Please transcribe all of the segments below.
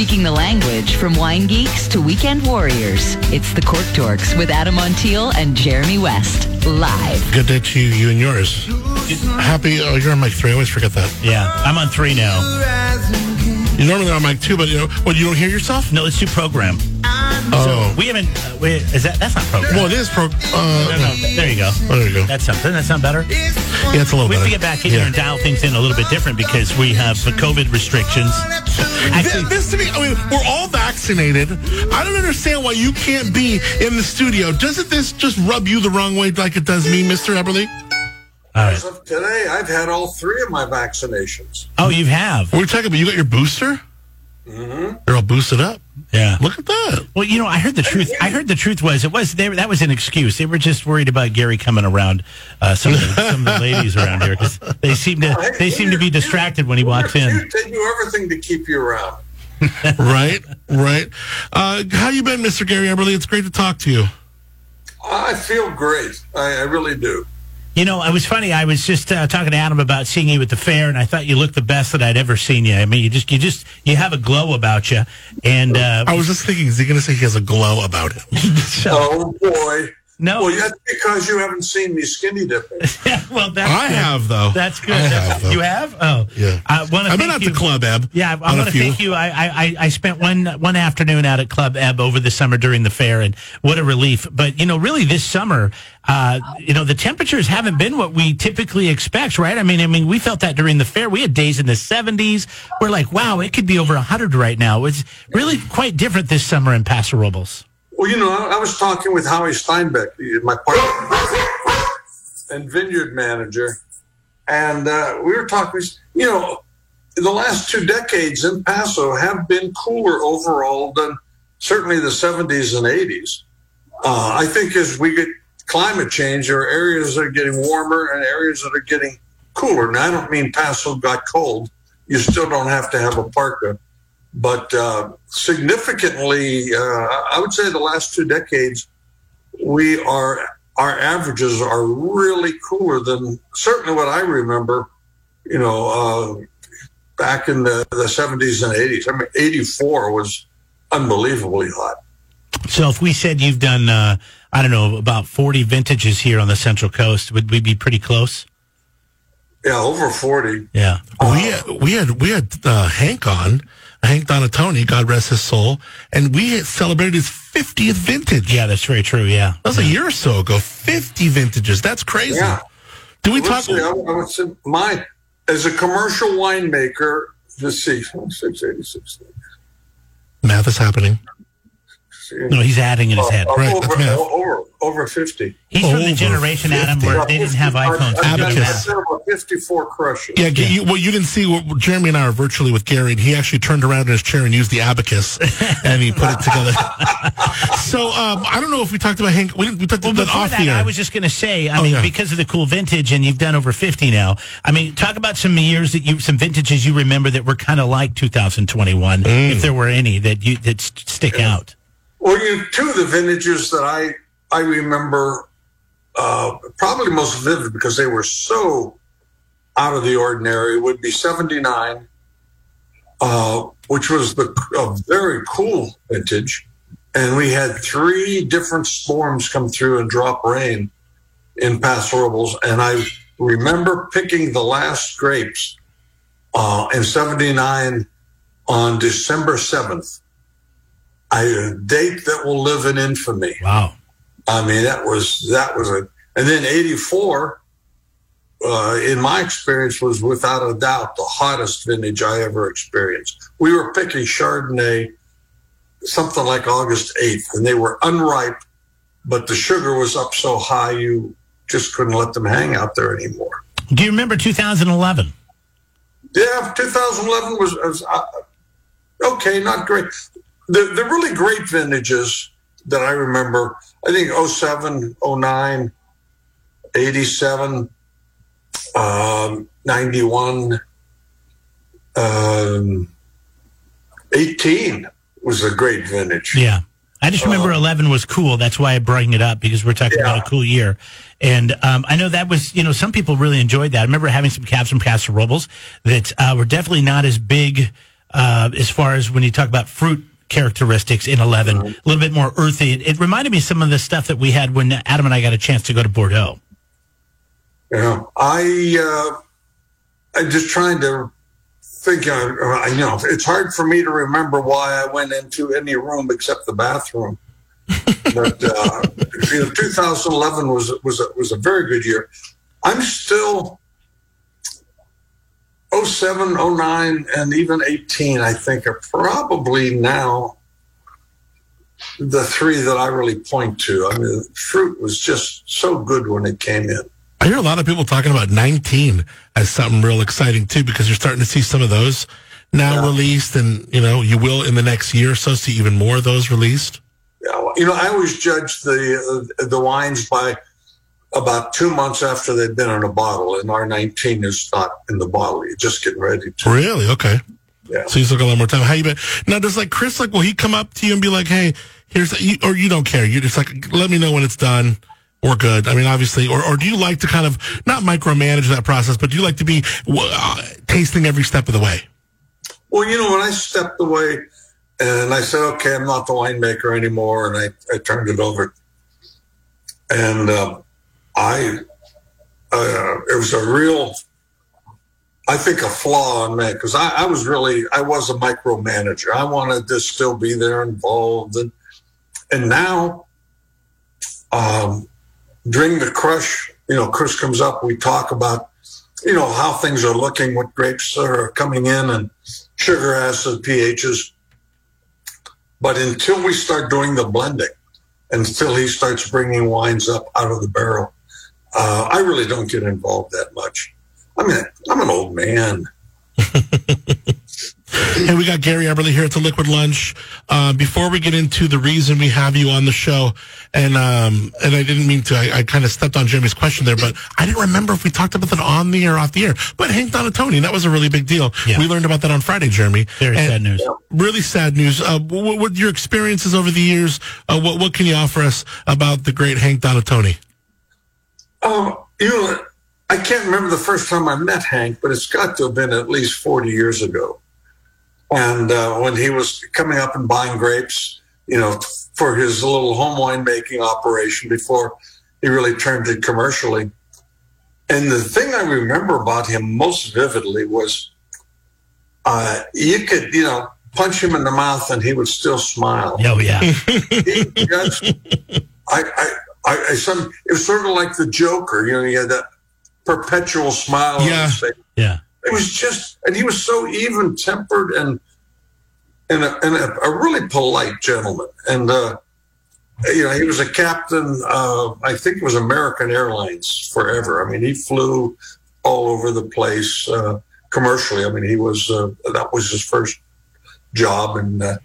Speaking the language from wine geeks to weekend warriors, it's the Cork Dorks with Adam Montiel and Jeremy West. Live. Good day to you, you and yours. Happy, oh, you're on mic three. I always forget that. Yeah, I'm on three now. You're normally on mic two, but you know, what, you don't hear yourself? No, let's do program. Oh. We haven't. Uh, we, is that that's not program? Well, it is pro. no, Uh, no, there you go. There you go. That's something. That's not that sound better. Yeah, it's a little We have to get back in here and dial things in a little bit different because we have the COVID restrictions. Actually, This, this to me, I mean, we're all vaccinated. I don't understand why you can't be in the studio. Doesn't this just rub you the wrong way like it does me, Mr. Eberle? all right. As of today, I've had all three of my vaccinations. Oh, you have. We're talking about you got your booster? Mm-hmm. You're all boosted up. Yeah. Look at that. Well, you know, I heard the truth. I heard the truth was it was they, that was an excuse. They were just worried about Gary coming around uh, some of the, some of the ladies around here because they seem to they seem to be distracted when he walks in. They do everything to keep you around. right, right. Uh, how you been, Mr. Gary Eberle? It's great to talk to you. I feel great. I, I really do. You know, it was funny. I was just uh, talking to Adam about seeing you at the fair, and I thought you looked the best that I'd ever seen you. I mean, you just you just you have a glow about you, and uh, I was just thinking, is he going to say he has a glow about him? so, Oh boy. No, Well, that's because you haven't seen me skinny dipping. well, that's I good. have, though. That's good. I have, though. you have? Oh, Yeah. I want to I've been at you. the club, Eb. Yeah, I on want to thank you. I, I I spent one one afternoon out at Club Eb over the summer during the fair, and what a relief! But you know, really, this summer, uh, you know, the temperatures haven't been what we typically expect, right? I mean, I mean, we felt that during the fair. We had days in the seventies. We're like, wow, it could be over hundred right now. It's really quite different this summer in Paso Robles. Well, you know, I, I was talking with Howie Steinbeck, my partner and vineyard manager, and uh, we were talking. You know, the last two decades in Paso have been cooler overall than certainly the 70s and 80s. Uh, I think as we get climate change, there are areas that are getting warmer and areas that are getting cooler. Now, I don't mean Paso got cold. You still don't have to have a parka but uh, significantly, uh, I would say the last two decades, we are our averages are really cooler than certainly what I remember. You know, uh, back in the the seventies and eighties. I mean, eighty four was unbelievably hot. So, if we said you've done, uh, I don't know, about forty vintages here on the Central Coast, would we be pretty close? Yeah, over forty. Yeah. we had, we had we had uh, Hank on, Hank Donatoni, God rest his soul, and we had celebrated his 50th vintage. Yeah, that's very true. Yeah. That was a year or so ago. 50 vintages. That's crazy. Yeah. Do we talk? Let's I, I would say my as a commercial winemaker. Let's see, six eighty six. Math is happening. No, he's adding in his head. Right, over, that's over over fifty. He's from the Over generation, Adam, 50. where they didn't have iPhones. to I've Abacus. that. got 54 crushes. Yeah, You, well, you didn't see what Jeremy and I are virtually with Gary, and he actually turned around in his chair and used the abacus, and he put it together. so um, I don't know if we talked about Hank. We, didn't, we talked Well, about before off that, the air. I was just going to say, I Oh, mean, yeah. because of the cool vintage, and you've done over 50 now. I mean, talk about some years that you, some vintages you remember that were kind of like 2021, Mm. if there were any that you that st- stick out. Well, you two of the vintages that I I remember uh, probably most vivid because they were so out of the ordinary would be 79, uh, which was the a very cool vintage, and we had three different storms come through and drop rain in Paso Robles, and I remember picking the last grapes uh, in 79 on December 7th. I, a date that will live in infamy. Wow. I mean, that was that was a, and then '84, uh, in my experience, was without a doubt the hottest vintage I ever experienced. We were picking Chardonnay, something like August 8th, and they were unripe, but the sugar was up so high you just couldn't let them hang out there anymore. Do you remember 2011? Yeah, 2011 was, was uh, okay, not great. The the really great vintages that I remember, I think 07, 09, 87, um, 91, um, 18 was a great vintage. Yeah. I just remember 11 was cool. That's why I bring it up because we're talking Yeah. about a cool year. And um, I know that was, you know, some people really enjoyed that. I remember having some cabs from Paso Robles that uh, were definitely not as big uh, as far as when you talk about fruit characteristics in 11, a little bit more earthy. It, it reminded me of some of the stuff that we had when Adam and I got a chance to go to Bordeaux. Yeah, I uh, I'm just trying to think. Uh, I know it's hard for me to remember why I went into any room except the bathroom. but uh, you know, 2011 was was a, was a very good year. I'm still 07, 09, and even 18. I think are probably now the three that I really point to. I mean, fruit was just so good when it came in. I hear a lot of people talking about 19 as something real exciting too, because you're starting to see some of those now yeah. released, and you know you will in the next year or so see even more of those released. Yeah, well, you know, I always judge the uh, the wines by about two months after they've been in a bottle, and R19 is not in the bottle. You're just getting ready to. Really? Okay. Yeah. So you still got a lot more time. How you been? Now, does like Chris like will he come up to you and be like, "Hey, here's," or you don't care? You just like let me know when it's done or good? I mean, obviously, or, or do you like to kind of not micromanage that process, but do you like to be uh, tasting every step of the way? Well, you know, when I stepped away and I said, okay, I'm not the winemaker anymore, and I, I turned it over. And uh, I, uh, it was a real, I think, a flaw in me because I, I was really, I was a micromanager. I wanted to still be there involved. And, and now, um, during the crush, you know, Chris comes up, we talk about, you know, how things are looking, what grapes are coming in and sugar acid pHs. But until we start doing the blending, until he starts bringing wines up out of the barrel, uh, I really don't get involved that much. I mean, I'm an old man. Hey, we got Gary Eberle here at the Liquid Lunch. Uh, before we get into the reason we have you on the show, and um, and I didn't mean to, I, I kind of stepped on Jeremy's question there, but I didn't remember if we talked about that on the air, off the air. But Hank Donatoni, that was a really big deal. Yeah. We learned about that on Friday, Jeremy. Very and sad news. Really sad news. Uh, what, what, your experiences over the years? Uh, what what can you offer us about the great Hank Donatoni? Oh, you know, I can't remember the first time I met Hank, but it's got to have been at least forty years ago and uh, when he was coming up and buying grapes, you know, for his little home wine making operation before he really turned it commercially. And the thing I remember about him most vividly was uh, you could, you know, punch him in the mouth and he would still smile. Oh, yeah. he I, I, I, I, some, it was sort of like the Joker, you know, he had that perpetual smile. Yeah. On his face. Yeah. It was just, and he was so even tempered and and a, and a, a really polite gentleman. And uh, you know, he was a captain. Uh, I think it was American Airlines forever. I mean, he flew all over the place uh, commercially. I mean, he was uh, that was his first job, and uh,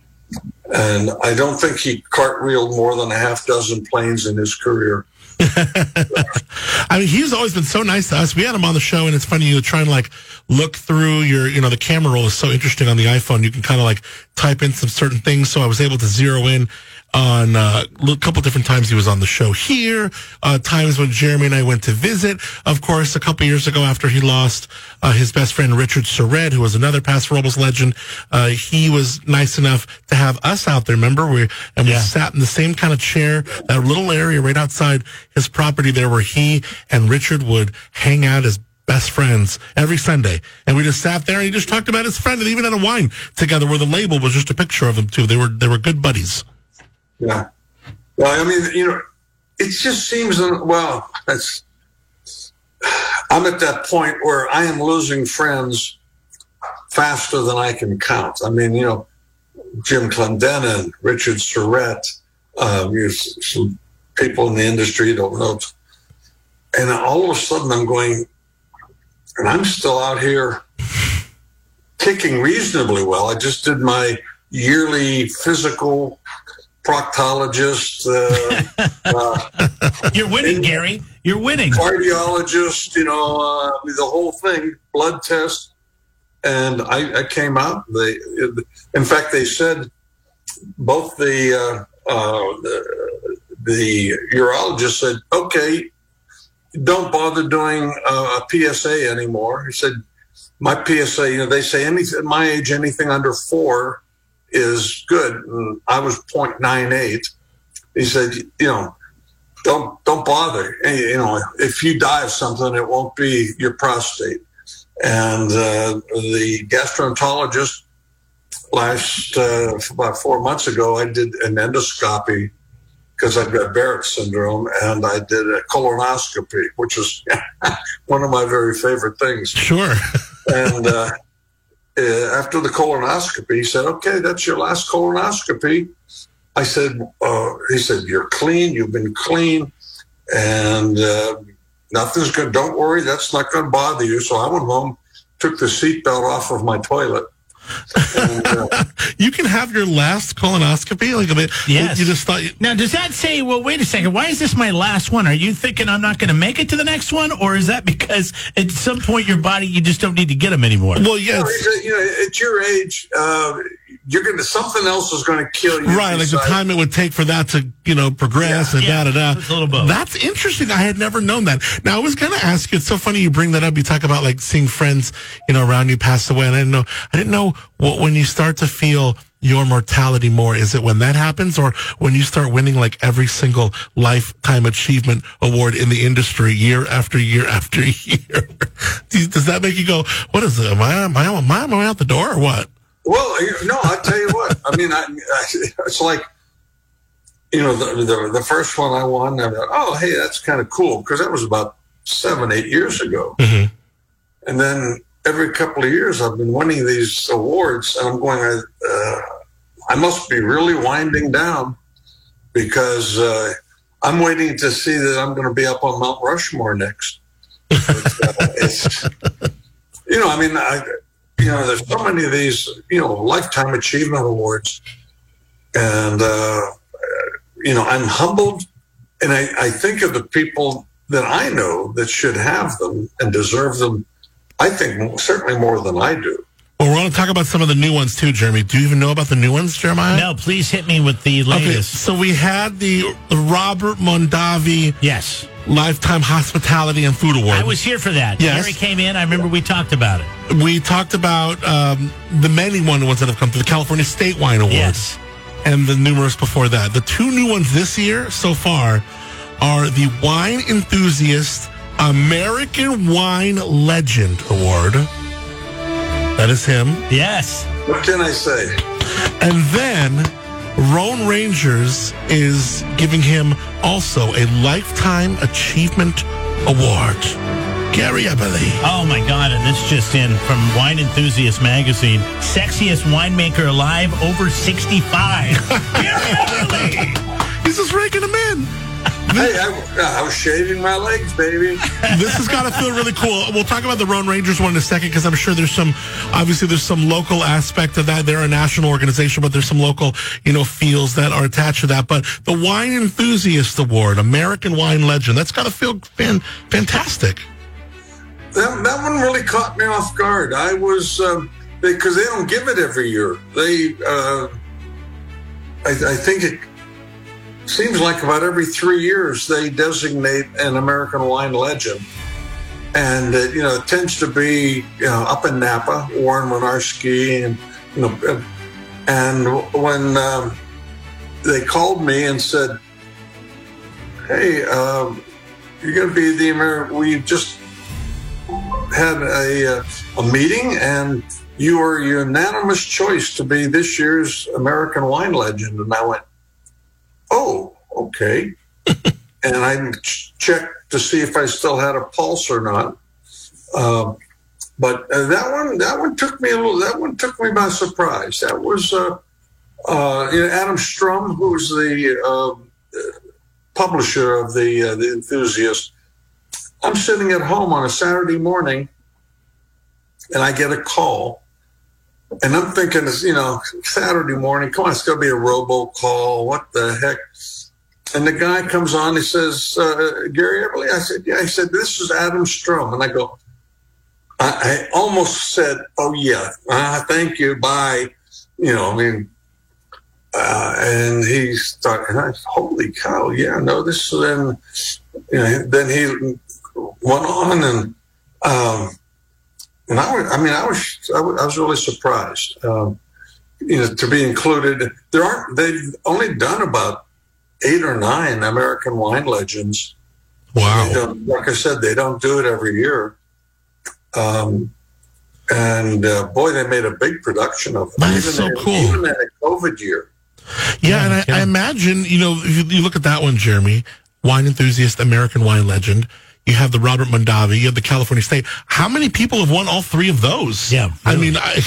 and I don't think he cartwheeled more than a half dozen planes in his career. I mean, he's always been so nice to us. We had him on the show, and it's funny you try and like look through your, you know, the camera roll is so interesting on the iPhone. You can kind of like type in some certain things. So I was able to zero in on uh, a couple different times he was on the show here, uh, times when Jeremy and I went to visit. Of course, a couple years ago after he lost uh, his best friend Richard Sauret, who was another Paso Robles legend, uh, he was nice enough to have us out there. Remember, we and we yeah. sat in the same kind of chair, that little area right outside his property there, where he and Richard would hang out as best friends every Sunday. And we just sat there and he just talked about his friend and even had a wine together where the label was just a picture of them too. They were they were good buddies. Yeah. Well, I mean, you know, it just seems, well, that's, I'm at that point where I am losing friends faster than I can count. I mean, you know, Jim Clendenin, Richard Sauret, um, you some people in the industry don't know. And all of a sudden I'm going, and I'm still out here kicking reasonably well. I just did my yearly physical proctologist. Uh, uh, You're winning, Gary. You're winning. Cardiologist, you know, uh, the whole thing, blood test. And I, I came out. They, in fact, they said both the, uh, uh, the, the urologist said, okay, don't bother doing uh, a PSA anymore. He said, my PSA, you know, they say anything at my age, anything under four is good. And I was 0.98. He said, you know, don't don't bother. You know, if you die of something, it won't be your prostate. And uh, the gastroenterologist last uh, about four months ago, I did an endoscopy because I've got Barrett syndrome, and I did a colonoscopy, which is one of my very favorite things. Sure. and uh, uh, after the colonoscopy, he said, "Okay, that's your last colonoscopy." I said, uh, "He said you're clean. You've been clean, and uh, nothing's good. Don't worry, that's not going to bother you." So I went home, took the seatbelt off of my toilet, you can have your last colonoscopy. Like, I mean, yes. You just thought. You- now, does that say? Well, wait a second. Why is this my last one? Are you thinking I'm not going to make it to the next one, or is that because at some point your body you just don't need to get them anymore? Well, yes. No, you know, at your age, uh, you're going to something else is going to kill you. Right, like the time it would take for that to you know progress yeah, and yeah, da da da. A little both. That's interesting. I had never known that. Now I was going to ask you. It's so funny you bring that up. You talk about like seeing friends you know around you pass away, and I didn't know. I didn't know what when you start to feel your mortality more? Is it when that happens or when you start winning like every single lifetime achievement award in the industry year after year after year? Does that make you go, what is it? Am I, am I, am I, am I out the door or what? Well, no, I tell you what. I mean, I, I, it's like, you know, the, the, the first one I won. I thought, oh, hey, that's kind of cool because that was about seven, eight years ago. Mm-hmm. And then every couple of years, I've been winning these awards, and I'm going, uh, I must be really winding down because uh, I'm waiting to see that I'm going to be up on Mount Rushmore next. But, uh, you know, I mean, I you know, there's so many of these, you know, lifetime achievement awards, and uh, you know, I'm humbled, and I, I think of the people that I know that should have them and deserve them. I think certainly more than I do. Well, we're going to talk about some of the new ones too, Jeremy. Do you even know about the new ones, Jeremiah? No, please hit me with the latest. Okay, so we had the, the Robert Mondavi yes Lifetime Hospitality and Food Award. I was here for that. Yes. Gary came in. I remember we talked about it. We talked about um, the many one ones that have come to the California State Wine Awards. Yes. And the numerous before that. The two new ones this year so far are the Wine Enthusiast American Wine Legend Award. That is him. Yes. What can I say? And then Rhone Rangers is giving him also a Lifetime Achievement Award. Gary Eberle. Oh my God! And this just in from Wine Enthusiast magazine: sexiest winemaker alive over sixty-five. Gary Eberle. He's just raking them in. Hey, I, I was shaving my legs, baby. this has got to feel really cool. We'll talk about the Rhone Rangers one in a second because I'm sure there's some, obviously there's some local aspect of that. They're a national organization, but there's some local, you know, feels that are attached to that. But the Wine Enthusiast Award, American Wine Legend, that's got to feel fan, fantastic. That, that one really caught me off guard. I was, um, because they, they, don't give it every year. They, uh, I, I think it, seems like about every three years they designate an American wine legend. And it, you know, it tends to be you know up in Napa, Warren Winiarski, and you know, and when um, they called me and said, "Hey, um, you're going to be the American," we just had a a meeting, and you were unanimous choice to be this year's American wine legend, and I went oh, okay. and I checked to see if I still had a pulse or not. Um, but uh, that one, that one took me a little. That one took me by surprise. That was uh, uh, you know, Adam Strum, who's the um, publisher of the uh, the Enthusiast. I'm sitting at home on a Saturday morning, and I get a call and I'm thinking, you know, Saturday morning, come on, it's going to be a robo call. What the heck? And the guy comes on, he says, uh, Gary Everly? I said, yeah. He said, this is Adam Strum. And I go, I, I almost said, oh, yeah, uh, thank you, bye. You know, I mean, uh, and he started, holy cow, yeah, no, this, is then, you know, then he went on and, um, and I, was, I mean, I was, I was, I was really surprised, um, you know, to be included. There aren't. They've only done about eight or nine American wine legends. Wow. Like I said, they don't do it every year. Um, and uh, boy, they made a big production of it. That's even so in, cool. Even in a COVID year. Yeah, and I, yeah. I imagine, you know, if you, you look at that one, Jeremy, wine enthusiast, American wine legend. You have the Robert Mondavi, you have the California State. How many people have won all three of those? Yeah, I mean, I,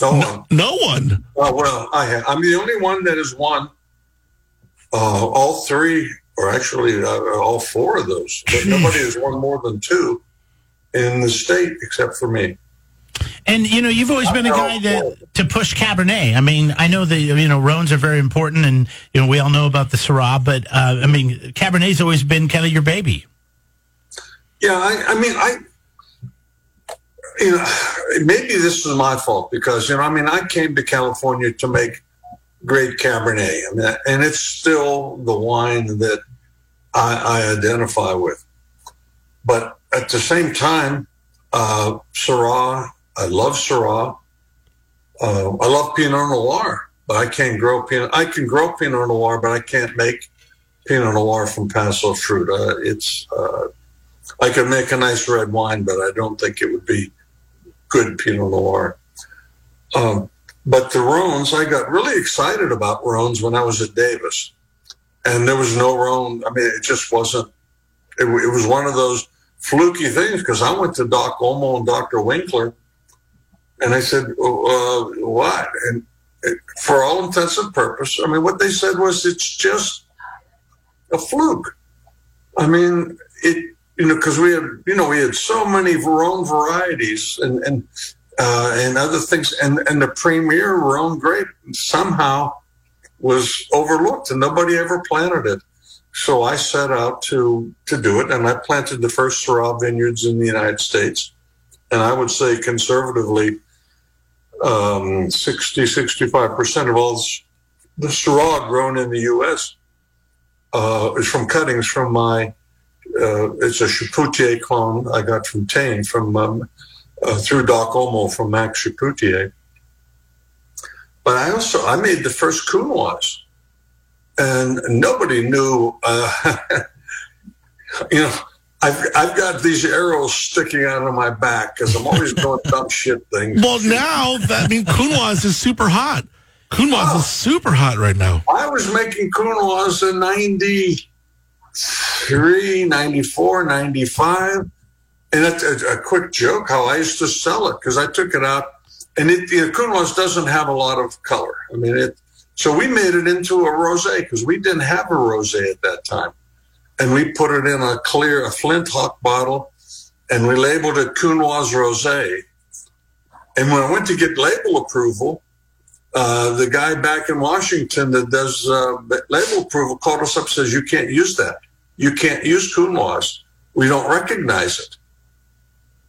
No, no, no one. Oh, well, I have. I'm the only one that has won uh, all three, or actually uh, all four of those. But nobody has won more than two in the state except for me. And you know, you've always been a guy that to push Cabernet. I mean, I know that you know Rhones are very important, and you know we all know about the Syrah, but uh, I mean, Cabernet's always been kind of your baby. Yeah, I, I mean, I, you know, maybe this is my fault because, you know, I mean, I came to California to make great Cabernet. I mean, and it's still the wine that I, I identify with. But at the same time, uh, Syrah, I love Syrah. Uh, I love Pinot Noir, but I can't grow Pinot. I can grow Pinot Noir, but I can't make Pinot Noir from Paso fruit. Uh, it's, uh, I could make a nice red wine, but I don't think it would be good Pinot Noir. Um, but the Rhones, I got really excited about Rhones when I was at Davis, and there was no Rhone. I mean, it just wasn't. It, it was one of those fluky things because I went to Doc Olmo and Dr. Winkler, and I said, uh, "What?" And it, for all intents and purposes, I mean, what they said was, "It's just a fluke." I mean, it you know, because we had, you know, we had so many Rhone varieties and and uh, and other things, and and the premier Rhone grape somehow was overlooked, and nobody ever planted it. So I set out to to do it, and I planted the first Syrah vineyards in the United States, and I would say conservatively, um, 60, 65 percent of all the Syrah grown in the U.S. Uh, is from cuttings from my uh, it's a Chapoutier clone I got from Tain from um, uh, through Doc Olmo from Max Chapoutier. But I also I made the first Counoise, and nobody knew. Uh, you know, I've I've got these arrows sticking out of my back because I'm always doing dumb shit things. Well, now that I mean, Counoise is super hot. Counoise is super hot right now. I was making Counoise in 93, 94, 95. And it's a, a quick joke how I used to sell it because I took it out and it, the Counoise doesn't have a lot of color. I mean, it, so we made it into a rosé because we didn't have a rosé at that time. And we put it in a clear, a Flint Hock bottle and we labeled it Counoise Rosé. And when I went to get label approval, uh, the guy back in Washington that does uh, label approval called us up and says, You can't use that. You can't use Counoise. We don't recognize it.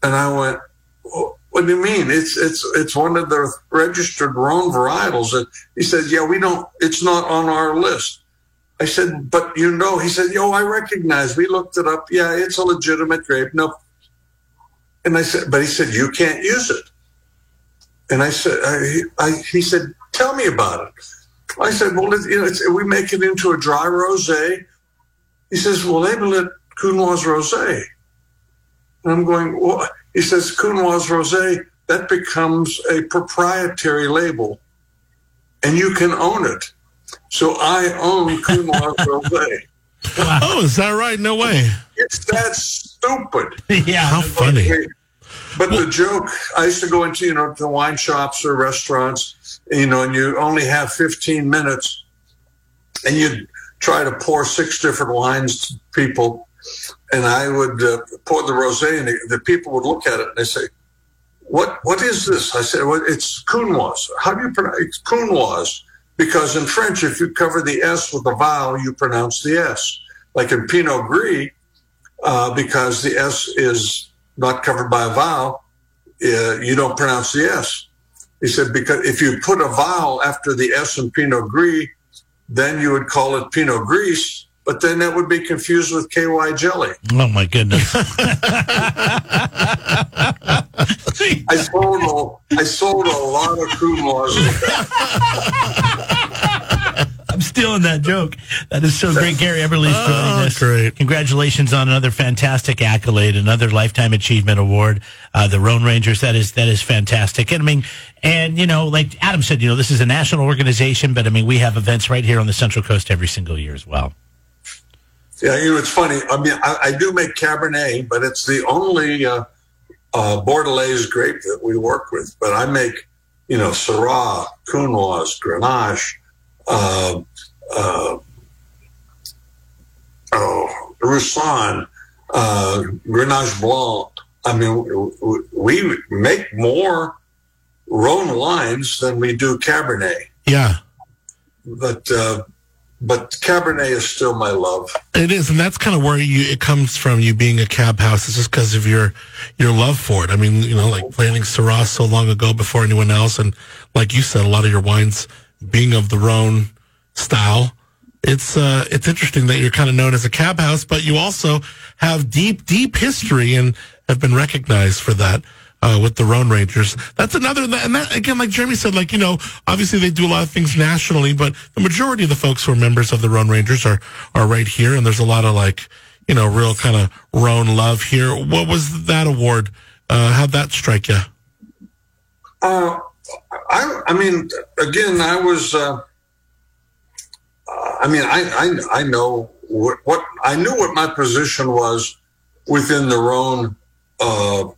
And I went, oh, What do you mean? It's it's it's one of the registered Rhone varietals. And he said, Yeah, we don't, it's not on our list. I said, But you know, he said, Yo, I recognize. We looked it up. Yeah, it's a legitimate grape. No. And I said, But he said, You can't use it. And I said, I, I, he said, tell me about it. I said, well, you know, we make it into a dry rosé. He says, well, label it Counoise Rosé. And I'm going, well, he says, Counoise Rosé, that becomes a proprietary label and you can own it. So I own Counoise Rosé. Oh, is that right? No way. It's that stupid. yeah, How funny. But the joke, I used to go into, you know, the wine shops or restaurants, you know, and you only have 15 minutes and you'd try to pour six different wines to people. And I would uh, pour the rosé and the, the people would look at it and they say, what, what is this? I said, well, it's Counoise. How do you pronounce it? Counoise. Because in French, if you cover the S with a vowel, you pronounce the S. Like in Pinot Gris, uh, because the S is not covered by a vowel, uh, you don't pronounce the S. He said, because if you put a vowel after the S in Pinot Gris, then you would call it Pinot Gris, but then that would be confused with KY jelly. Oh my goodness! I sold a, I sold a lot of Coon laws. I'm that joke. That is so great, Gary Eberle's joining Oh, us. great. Congratulations on another fantastic accolade, another lifetime achievement award. Uh, the Rhone Rangers. That is that is fantastic. And I mean, and you know, like Adam said, you know, this is a national organization, but I mean, we have events right here on the Central Coast every single year as well. Yeah, you know, it's funny. I mean, I, I do make Cabernet, but it's the only uh, uh, Bordelaise grape that we work with. But I make, you know, Syrah, Counoise, Grenache, uh, uh, oh, Roussanne, uh, Grenache Blanc. I mean, we make more Rhone wines than we do Cabernet. Yeah. But uh, but Cabernet is still my love. It is, and that's kind of where you it comes from. You being a cab house, it's just because of your your love for it. I mean, you know, like planting Syrah so long ago before anyone else, and like you said, a lot of your wines being of the Rhone style. It's uh, it's interesting that you're kind of known as a cab house, but you also have deep, deep history and have been recognized for that. Uh, with the Rhone Rangers. That's another, and that, again, like Jeremy said, like, you know, obviously they do a lot of things nationally, but the majority of the folks who are members of the Rhone Rangers are, are right here. And there's a lot of like, you know, real kind of Rhone love here. What was that award? Uh, how'd that strike you? Uh, I, I mean, again, I was. Uh, I mean, I, I, I know what, what I knew what my position was within the Rhone, uh,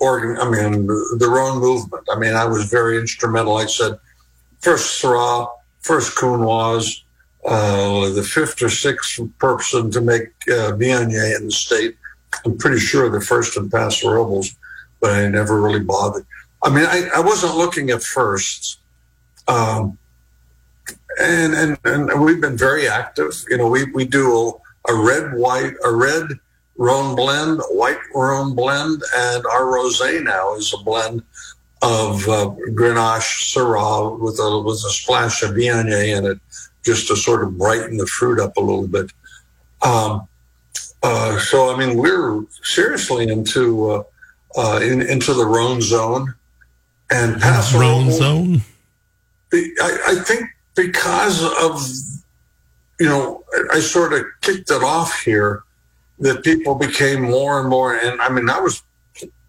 organ. I mean, the, the Rhone movement. I mean, I was very instrumental. I said, first Syrah, first Counoise, uh, the fifth or sixth person to make uh, Viognier in the state. I'm pretty sure the first in Paso Robles, but I never really bothered. I mean, I, I wasn't looking at firsts. Um, and, and, and we've been very active. You know, we, we do a, a red, white, a red Rhone blend, white Rhone blend, and our rosé now is a blend of uh, Grenache Syrah with a, with a splash of Viognier in it, just to sort of brighten the fruit up a little bit. Um, uh, so, I mean, we're seriously into, uh, uh, in, into the Rhone zone and Paso Rhone zone? I, I think because of you know I, I sort of kicked it off here that people became more and more and I mean I was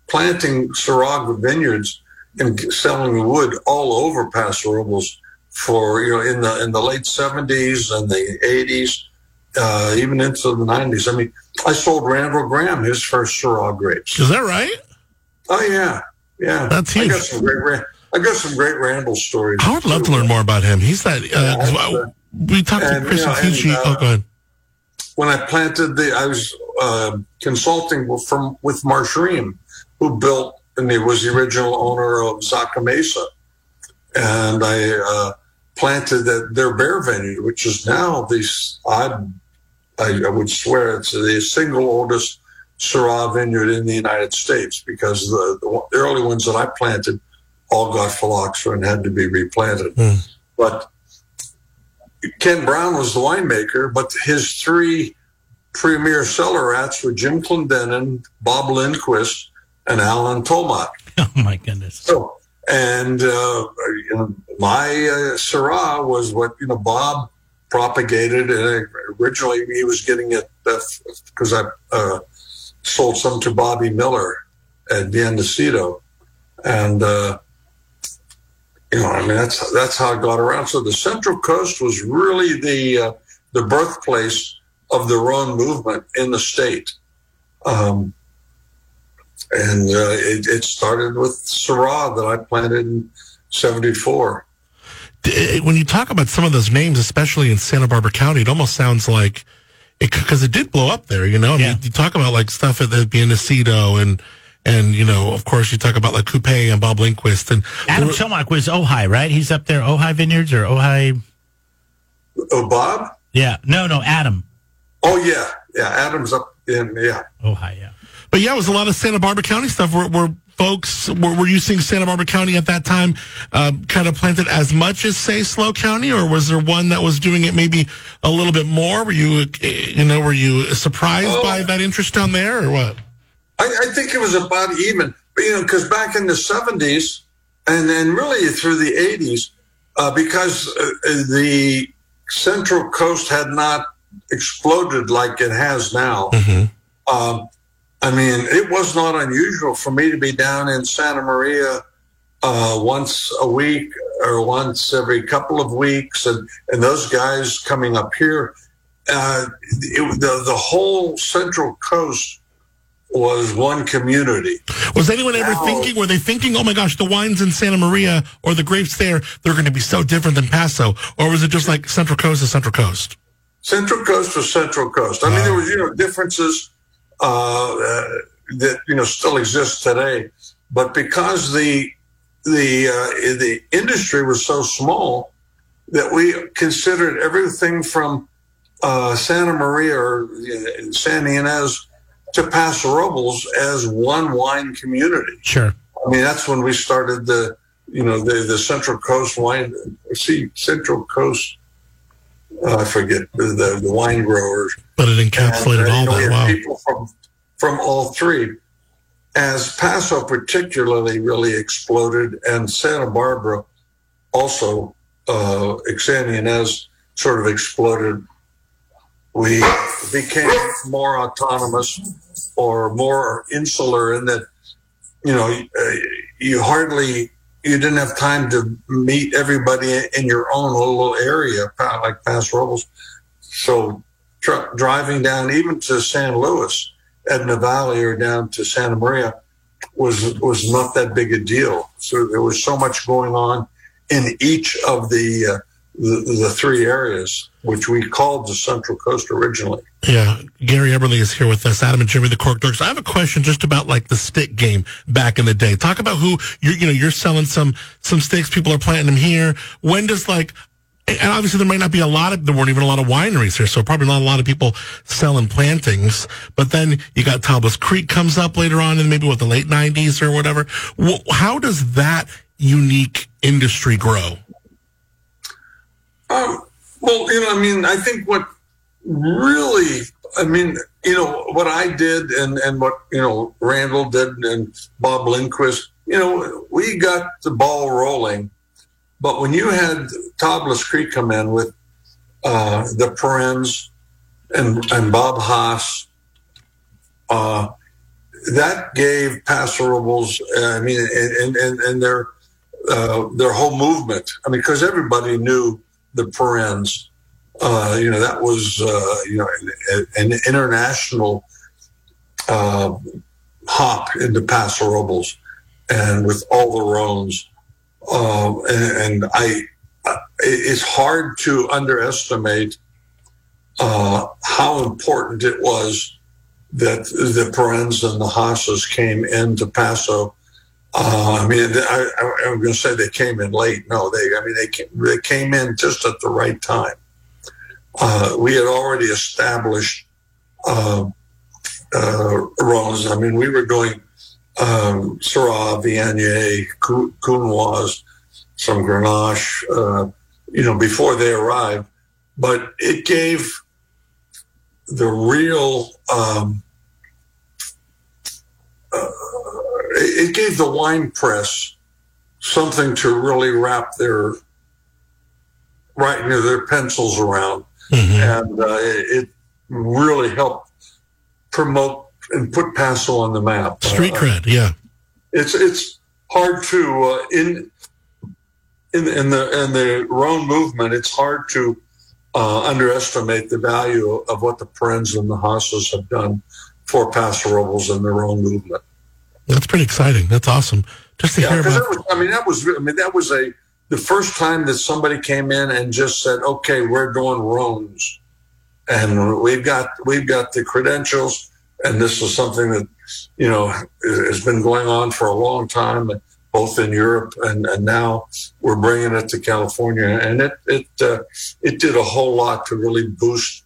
planting Syrah vineyards and selling wood all over Paso Robles for you know in the in the late seventies and the eighties, uh, even into the nineties. I mean, I sold Randall Grahm his first Syrah grapes. Is that right? Oh yeah, yeah. That's I got some great. I got some great Randall stories. I would love to learn more about him. He's that, uh, Yeah, we talked to and, Chris you know, and, uh, oh, go ahead. when I planted the, I was uh, consulting with- from with Marsh Ream, who built and he was the original owner of Zaca Mesa, and I uh, planted that their bear vineyard, which is now the I, I would swear it's the single oldest Syrah vineyard in the United States because the, the early ones that I planted all got phylloxera and had to be replanted, Hmm. but. Ken Brown was the winemaker, but his three premier cellar rats were Jim Clendenin, Bob Lindquist, and Alan Tomat. Oh my goodness! So, and uh, you know, my uh, Syrah was what you know Bob propagated, and originally he was getting it because I uh, sold some to Bobby Miller at the Bien Nacido, and uh, you know, I mean that's that's how it got around. So the Central Coast was really the uh, the birthplace of the Rhone movement in the state. Um, and uh, it, it started with Syrah that I planted in '74. When you talk about some of those names, especially in Santa Barbara County, it almost sounds like it because it did blow up there. You know, I Yeah. you talk about like stuff at the Bien Nacido and and you know, of course, you talk about like Qupé and Bob Lindquist and Adam Tolmach was Ojai, right? He's up there, Ojai Vineyards or Ojai. Oh, Bob? Yeah, no, no, Adam. Oh yeah, yeah. Adam's up in yeah. Ojai, yeah. But yeah, it was a lot of Santa Barbara County stuff where, where folks were, were you seeing Santa Barbara County at that time uh, kind of planted as much as say SLO County, or was there one that was doing it maybe a little bit more? Were you you know were you surprised oh. by that interest down there, or what? I, I think it was about even, you know, because back in the seventies and then really through the eighties, uh, because uh, the Central Coast had not exploded like it has now. Mm-hmm. Um, I mean, it was not unusual for me to be down in Santa Maria uh, once a week or once every couple of weeks, and, and those guys coming up here. Uh, it, the the whole Central Coast was one community. Was anyone ever now, thinking? Were they thinking, "Oh my gosh, the wines in Santa Maria or the grapes there, they're going to be so different than Paso," or was it just like Central Coast is Central Coast? Central Coast was Central Coast. I mean, there was you know differences uh, that you know still exist today, but because the the uh, the industry was so small that we considered everything from uh, Santa Maria or uh, San Ynez to Paso Robles as one wine community. Sure. I mean, that's when we started the, you know, the, the Central Coast wine, see, Central Coast, uh, I forget, the, the wine growers. But it encapsulated and, uh, all know, that. Wow. People from, from all three. As Paso particularly really exploded and Santa Barbara also, uh, San Ynez sort of exploded we became more autonomous or more insular in that, you know, uh, you hardly, you didn't have time to meet everybody in your own little area, like Paso Robles. So tr- driving down even to San Luis, Edna Valley, or down to Santa Maria was was not that big a deal. So there was so much going on in each of the uh, the, the three areas, which we called the Central Coast originally. Yeah, Gary Eberle is here with us. Adam and Jimmy, the Cork Dorks. I have a question just about like the stick game back in the day. Talk about who you're. You know, you're selling some some sticks. People are planting them here. When does like and obviously there might not be a lot of there weren't even a lot of wineries here so probably not a lot of people selling plantings but then you got Tablas Creek comes up later on in maybe what the late 90s or whatever how does that unique industry grow um, well, you know, I mean, I think what really, I mean, you know, what I did and, and what, you know, Randall did and Bob Lindquist, you know, we got the ball rolling. But when you had Tablas Creek come in with uh, the Perrins and, and Bob Haas, uh, that gave Paso Robles, uh, I mean, and, and, and their, uh, their whole movement. I mean, because everybody knew the Perrins. Uh, you know, that was, uh, you know, an, an international uh, hop into Paso Robles and with all the Rhones. Um, and, and, I, it's hard to underestimate uh, how important it was that the Perrins and the Haases came into Paso uh, I mean, I, am going to say they came in late. No, they, I mean, they came, they came in just at the right time. Uh, we had already established uh, uh, Rhones. I mean, we were doing um, Syrah, Viognier, some Grenache, uh, you know, before they arrived. But it gave the real um, uh, it gave the wine press something to really wrap their right know, their pencils around, mm-hmm. and uh, it, it, really helped promote and put Paso on the map. Street uh, cred, yeah. It's it's hard to uh, in in in the in the Rhone movement. It's hard to uh, underestimate the value of what the Perrins and the Haases have done for Paso Robles and their own movement. That's pretty exciting. That's awesome. Just to yeah, hear about. Was, I mean, that was. I mean, that was a the first time that somebody came in and just said, "Okay, we're doing Rhones, and we've got we've got the credentials, and this is something that you know has been going on for a long time." both in Europe and, and now we're bringing it to California, and it it uh, it did a whole lot to really boost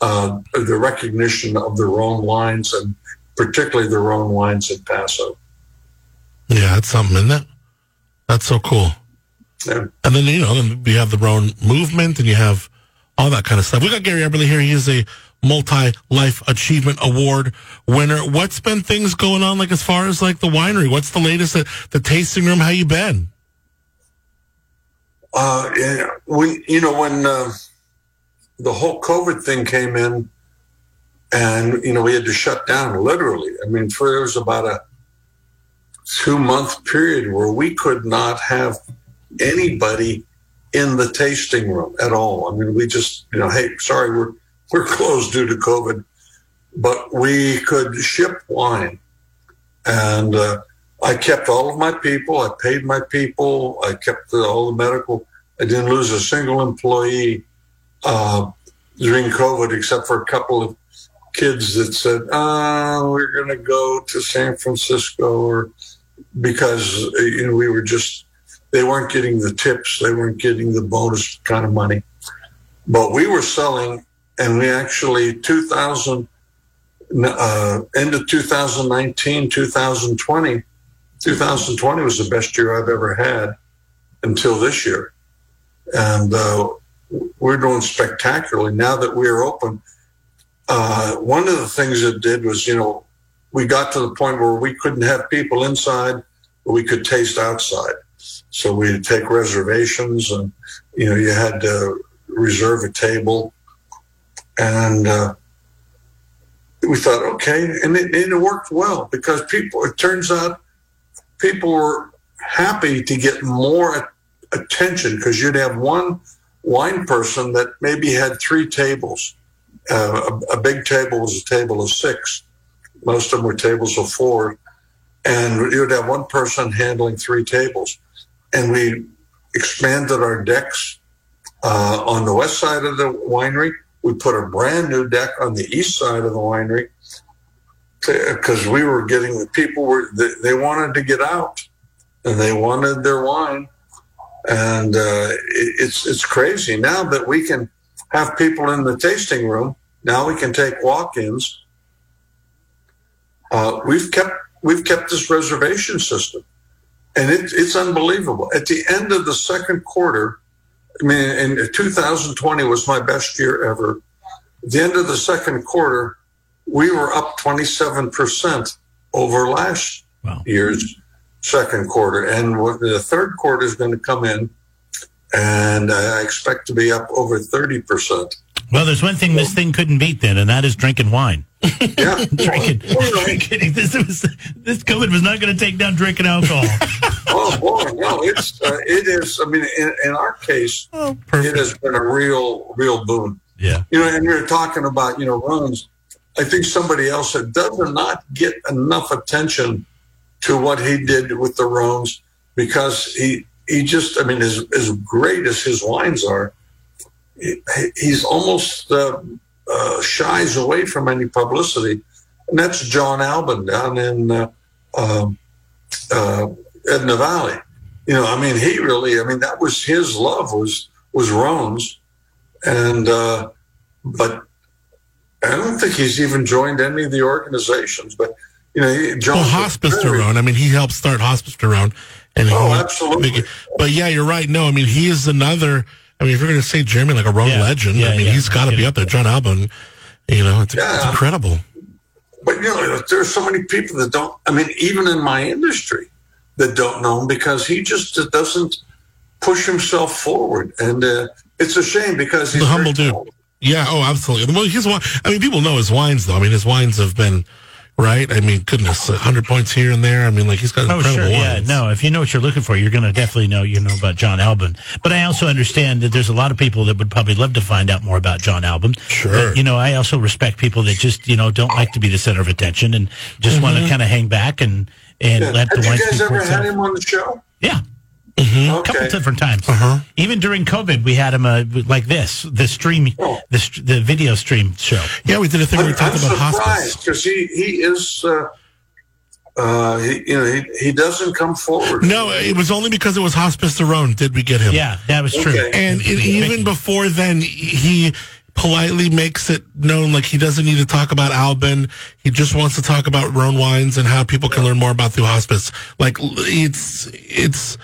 uh, the recognition of the Rhone lines and particularly their own wines in Paso. Yeah, that's something, isn't it? That's so cool. Yeah. And then, you know, then you have the Rhone movement and you have all that kind of stuff. We got Gary Eberle here. He is a multi-life achievement award winner. What's been things going on like as far as like the winery? What's the latest at the tasting room? How you been? Uh, yeah, when you know when uh, the whole COVID thing came in, and you know we had to shut down literally. I mean, for there was about a two month period where we could not have anybody in the tasting room at all. I mean, we just you know, hey, sorry, we're we're closed due to COVID, but we could ship wine, and uh, I kept all of my people. I paid my people. I kept the, all the medical. I didn't lose a single employee uh, during COVID, except for a couple of kids that said, "Ah, we're going to go to San Francisco," or because you know we were just they weren't getting the tips, they weren't getting the bonus kind of money. But we were selling, and we actually 2000 uh, end of 2019, 2020 2020 was the best year I've ever had until this year. And uh, we're doing spectacularly now that we're open. Uh, one of the things it did was, you know, we got to the point where we couldn't have people inside, but we could taste outside. So we'd take reservations and, you know, you had to reserve a table. And uh, we thought, okay. And it, and it worked well because people, it turns out, people were happy to get more attention because you'd have one wine person that maybe had three tables. Uh, a, big table was a table of six. Most of them were tables of four. And you would have one person handling three tables. And we expanded our decks uh, on the west side of the winery. We put a brand new deck on the east side of the winery because we were getting the people were they, they, wanted to get out and they wanted their wine and uh, it, it's it's crazy now that we can have people in the tasting room. Now we can take walk-ins. Uh, we've kept we've kept this reservation system. And it, it's unbelievable. At the end of the second quarter i mean in 2020 was my best year ever. At the end of the second quarter we were up 27% over last wow. year's second quarter. And the third quarter is going to come in, and I expect to be up over 30%. Well, there's one thing this thing couldn't beat then, and that is drinking wine. Yeah, drinking, drinking. This was this COVID was not going to take down drinking alcohol. oh boy, no! It's uh, it is. I mean, in, in our case, oh, it has been a real, real boon. Yeah, you know, and were talking about you know runs I think somebody else said does not get enough attention to what he did with the Rhones because he he just I mean as as great as his wines are, he, he's almost uh, uh, shies away from any publicity, and that's John Alban down in uh, um, uh, Edna Valley. You know, I mean, he really I mean that was his love was was Rhones, and uh, but I don't think he's even joined any of the organizations, but you know, John. Well, Hospice very, I mean, he helped start Hospice and oh, absolutely. but yeah, you're right. No, I mean, he is another. I mean, if you're going to say Jeremy like a Rhone yeah, legend, yeah, I mean, yeah. he's got to be up there. John Alban, you know, it's, it's incredible. But you know, there's so many people that don't. I mean, even in my industry, that don't know him because he just doesn't push himself forward, and uh, it's a shame because he's the humble dude. Yeah. Oh, absolutely. Well, his. I mean, people know his wines, though. I mean, his wines have been right. I mean, goodness, hundred points here and there. I mean, like he's got oh, incredible sure. wines. Yeah. No, if you know what you're looking for, you're going to definitely know. You know about John Alban. But I also understand that there's a lot of people that would probably love to find out more about John Alban. Sure. But, you know, I also respect people that just you know don't like to be the center of attention and just mm-hmm. want to kind of hang back and and yeah. let Have the wine. Have you guys ever had him on the show? Yeah. Mm-hmm. Okay. A couple different times. Uh-huh. Even during COVID, we had him uh, like this, the stream, oh. the, the video stream show. Yeah, we did a thing where we talked I'm about hospice because he he is. Uh, uh, he, you know, he, he doesn't come forward. No, it was only because it was Hospice du Rhone did we get him. Yeah, that was true. Okay. And it, even before then, he politely makes it known like he doesn't need to talk about Alban. He just wants to talk about Rhone wines and how people can learn more about through hospice. Like it's it's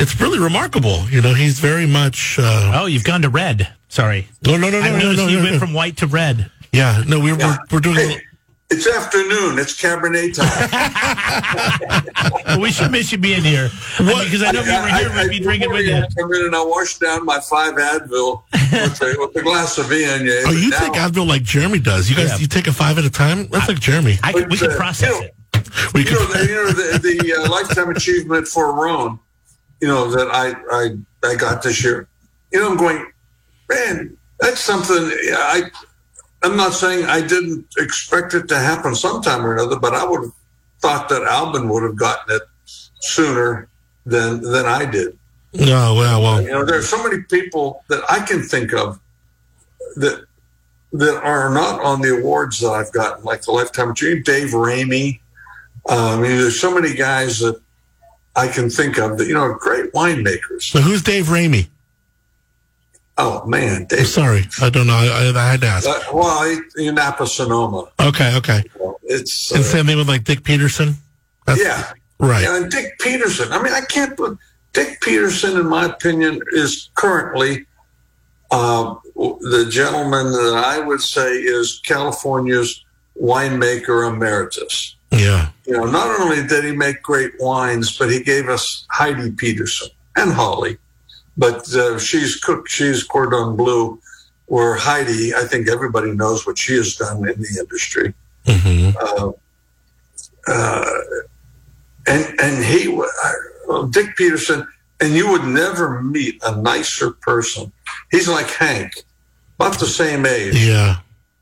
it's really remarkable. You know, he's very much. Uh, Oh, you've gone to red. Sorry. no, no, no, I no, no, no, you no, went no. from white to red. Yeah, no, we're we're, we're doing. A Hey, little, it's afternoon. It's Cabernet time. Well, we should miss you being here. Because I know if you were here, I- we'd be I- drinking with you. I come in and I wash down my five Advil with a, with a glass of Viognier. oh, you Now- take Advil like Jeremy does. You guys, Yeah. you take a five at a time. That's like Jeremy. I, we But, can uh, process you know, it. We you could- know, the, you know the, the uh, lifetime achievement for Rhone, you know that I, I I got this year. You know, I'm going, man, that's something. I I'm not saying I didn't expect it to happen sometime or another, but I would have thought that Alban would have gotten it sooner than than I did. no, well, well, You know, there are so many people that I can think of that that are not on the awards that I've gotten, like the Lifetime Achievement, Dave Ramey. Uh, I mean, there's so many guys that I can think of that you know great winemakers. so who's Dave Ramey? Oh man, I'm Dave. sorry, I don't know. I, I had to ask. Uh, well, he- in Napa Sonoma, Okay, okay. it's And uh, same thing with like Dick Peterson. That's, yeah. right. Yeah, and Dick Peterson. I mean, I can't believe Dick Peterson, in my opinion, is currently uh, the gentleman that I would say is California's winemaker emeritus. Yeah, You know, not only did he make great wines, but he gave us Heidi Peterson and Holly. But uh, she's cooked, she's cordon bleu, where Heidi, I think everybody knows what she has done in the industry hmm uh, uh, and and he uh, Dick Peterson, and you would never meet a nicer person. He's like Hank, about the same age, yeah.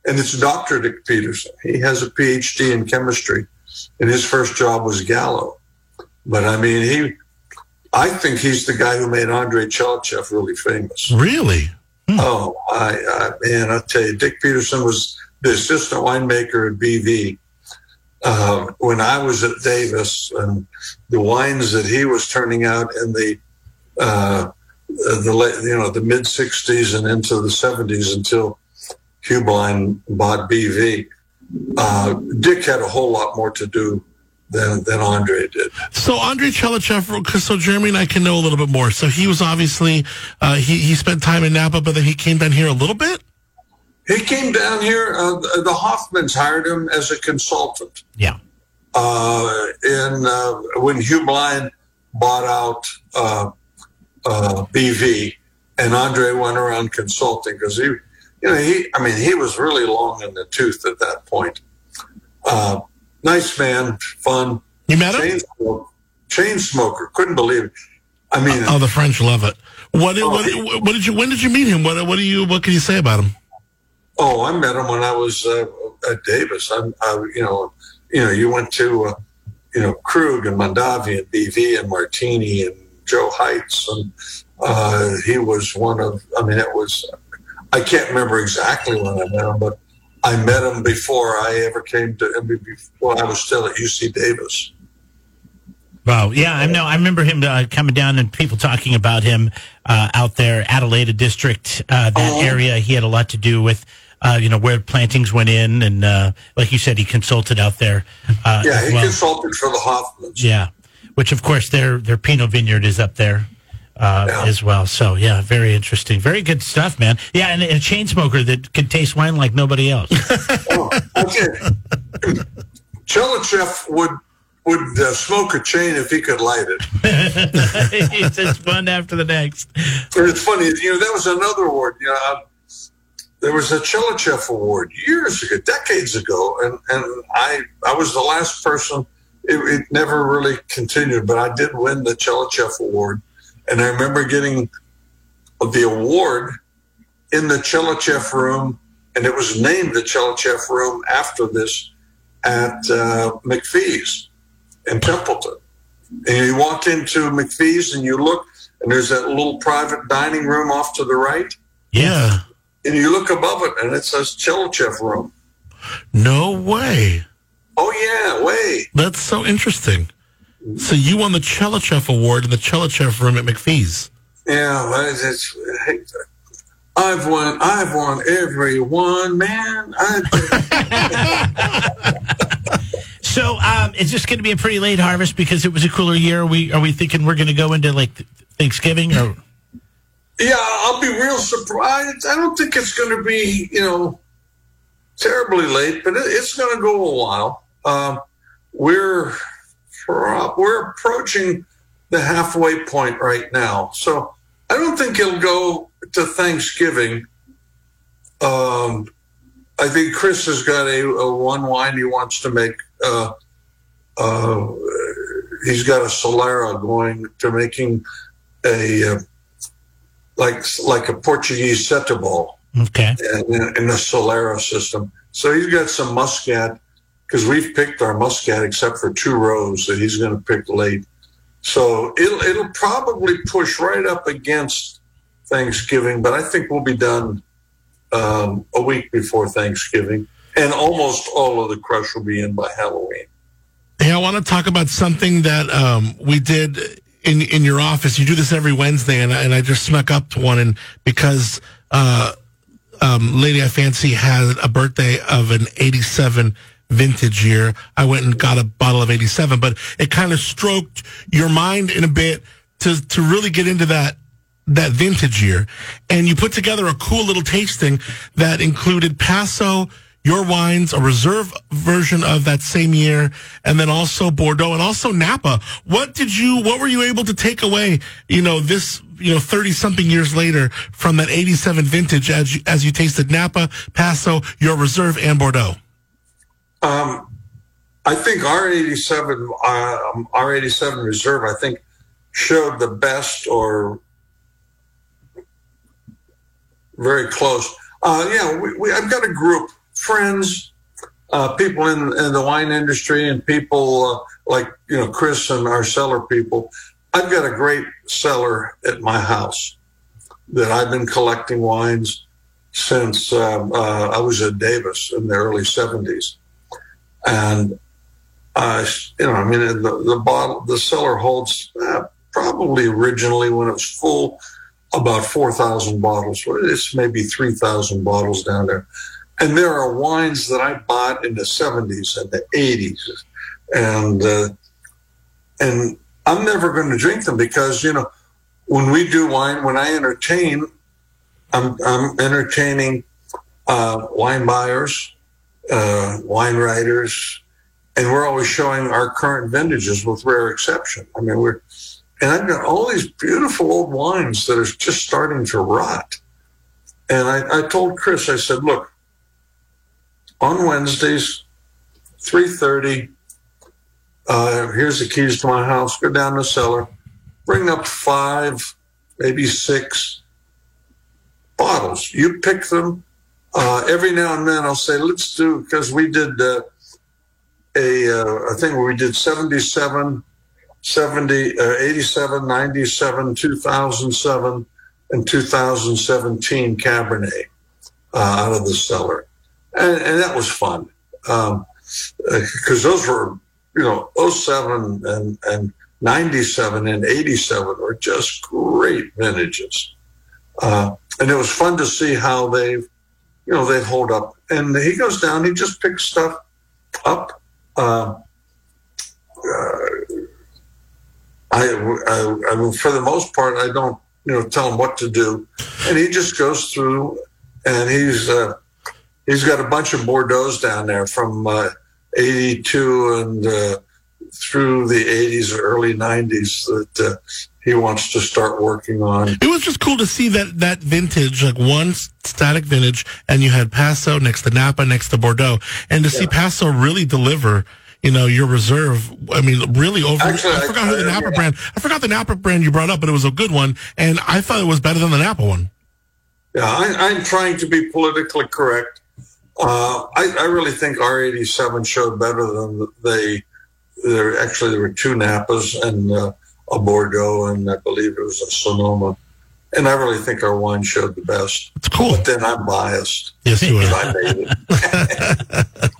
and it's Doctor Dick Peterson. He has a PhD in chemistry, and his first job was Gallo. But I mean, he, I think he's the guy who made Andre Tchelistcheff really famous. Really? Oh, I, I man, I tell you, Dick Peterson was the assistant winemaker at BV uh, when I was at Davis, and the wines that he was turning out in the uh, the late, you know the mid '60s and into the '70s until Heublein bought BV. Uh, Dick had a whole lot more to do than than Andre did. So Andre Tchelistcheff, 'cause so Jeremy and I can know a little bit more. So he was obviously uh, he he spent time in Napa, but then he came down here a little bit. He came down here. Uh, the Hoffmans hired him as a consultant. Yeah. uh, in uh, when Heublein bought out uh, uh, BV, and Andre went around consulting because he, you know, he, I mean, he was really long in the tooth at that point. Uh, nice man, fun, You met him? chain, smoker, chain smoker. Couldn't believe it. I mean, Oh, the French love it. What, did- Oh, what, he- what did you? When did you meet him? What What do you? What can you say about him? Oh, I met him when I was uh, at Davis. I, I, you know, you know, you went to, uh, you know, Krug and Mondavi and BV and Martini and Joe Heitz, and uh, he was one of. I mean, it was. I can't remember exactly when I met him, but I met him before I ever came to. Before I was still at UC Davis. Wow. Yeah, I know. I remember him uh, coming down and people talking about him uh, out there, Adelaida District, uh, that Uh-huh. area. He had a lot to do with, uh, you know, where plantings went in, and uh, like you said, he consulted out there. Uh, Yeah, he well. consulted for the Hoffmans. Yeah, which of course their their Pinot Vineyard is up there uh, Yeah. as well. So yeah, very interesting, very good stuff, man. Yeah, and, a chain smoker that can taste wine like nobody else. Oh, okay. Tchelistcheff would would uh, smoke a chain if he could light it. it's just one after the next. It's funny, you know, that was another award. You know, uh, there was a Tchelistcheff Award years ago, decades ago, and, and I I was the last person. It, it never really continued, but I did win the Tchelistcheff Award, and I remember getting the award in the Tchelistcheff room, and it was named the Tchelistcheff room after this at uh, McPhee's in Templeton. And you walk into McPhee's and you look, and there's that little private dining room off to the right. Yeah. And you look above it, and it says Tchelistcheff room. No way. Oh yeah, way. That's so interesting. So you won the Tchelistcheff Award in the Tchelistcheff room at McPhee's. Yeah, it's, it's, I've won. I've won every one, man. so, um, is this going to be a pretty late harvest because it was a cooler year? Are we are we thinking we're going to go into like Thanksgiving or? Yeah, I'll be real surprised. I don't think it's going to be you know terribly late, but it's going to go a while. Um, we're we're approaching the halfway point right now, so I don't think it'll go to Thanksgiving. Um, I think Chris has got a, a, one wine he wants to make. Uh, uh, he's got a Solera going to making a uh, like like a Portuguese Setúbal. Okay. In, in the Solera system, so he's got some Muscat because we've picked our Muscat except for two rows that he's going to pick late. So it'll it'll probably push right up against Thanksgiving, but I think we'll be done um, a week before Thanksgiving, and almost all of the crush will be in by Halloween. Hey, I want to talk about something that um, we did in in your office. You do this every Wednesday, and I, and I just snuck up to one, and because uh, um, Lady I Fancy had a birthday of an '87 vintage year. I went and got a bottle of 87, but it kind of stroked your mind in a bit to, to really get into that, that vintage year. And you put together a cool little tasting that included Paso, your wines, a reserve version of that same year, and then also Bordeaux and also Napa. What did you, what were you able to take away, you know, this, you know, 30 something years later from that 87 vintage as you, as you tasted Napa, Paso, your reserve and Bordeaux? Um, I think our 87, um, our 87 reserve, I think showed the best or very close. Uh, yeah, we, we, I've got a group, friends, uh, people in, in, the wine industry and people uh, like, you know, Chris and our cellar people. I've got a great cellar at my house that I've been collecting wines since um, uh, I was at Davis in the early 70s. And, uh, you know, I mean, the, the bottle, the cellar holds uh, probably originally when it was full about 4,000 bottles. It's maybe 3,000 bottles down there. And there are wines that I bought in the 70s and the 80s. And, uh, and I'm never going to drink them because, you know, when we do wine, when I entertain, I'm, I'm entertaining uh, wine buyers, uh, wine writers, and we're always showing our current vintages with rare exception. I mean, we're, and I've got all these beautiful old wines that are just starting to rot. And I, I told Chris, I said, look, on Wednesdays, 3.30, uh, here's the keys to my house. Go down to the cellar, bring up five, maybe six bottles. You pick them, uh, every now and then I'll say, let's do, because we did uh, a, uh, where we did 77, 70, uh, 87, 97, 2007, and 2017 Cabernet uh, out of the cellar. And, and that was fun. Because um, uh, those were, you know, 07 and, and 97 and 87 were just great vintages. And it was fun to see how they've you know, they'd hold up. And he goes down, he just picks stuff up. Uh, uh, I, I, I mean, for the most part, I don't, you know, tell him what to do. And he just goes through and he's, uh, he's got a bunch of Bordeaux's down there from, uh, 82 and, uh, through the 80s or early 90s that uh, he wants to start working on. It was just cool to see that that vintage, like one static vintage, and you had Paso next to Napa, next to Bordeaux, and to yeah. see Paso really deliver. You know your reserve. I mean, really over. Actually, I forgot I, who the Napa yeah. brand. I forgot the Napa brand you brought up, but it was a good one, and I thought it was better than the Napa one. Yeah, I, am trying to be politically correct. Uh, I, I, really think R87 showed better than they there actually there were two Napas and uh, a Bordeaux, and I believe it was a Sonoma. And I really think our wine showed the best. It's cool. But then I'm biased. Yes, you are. I made it.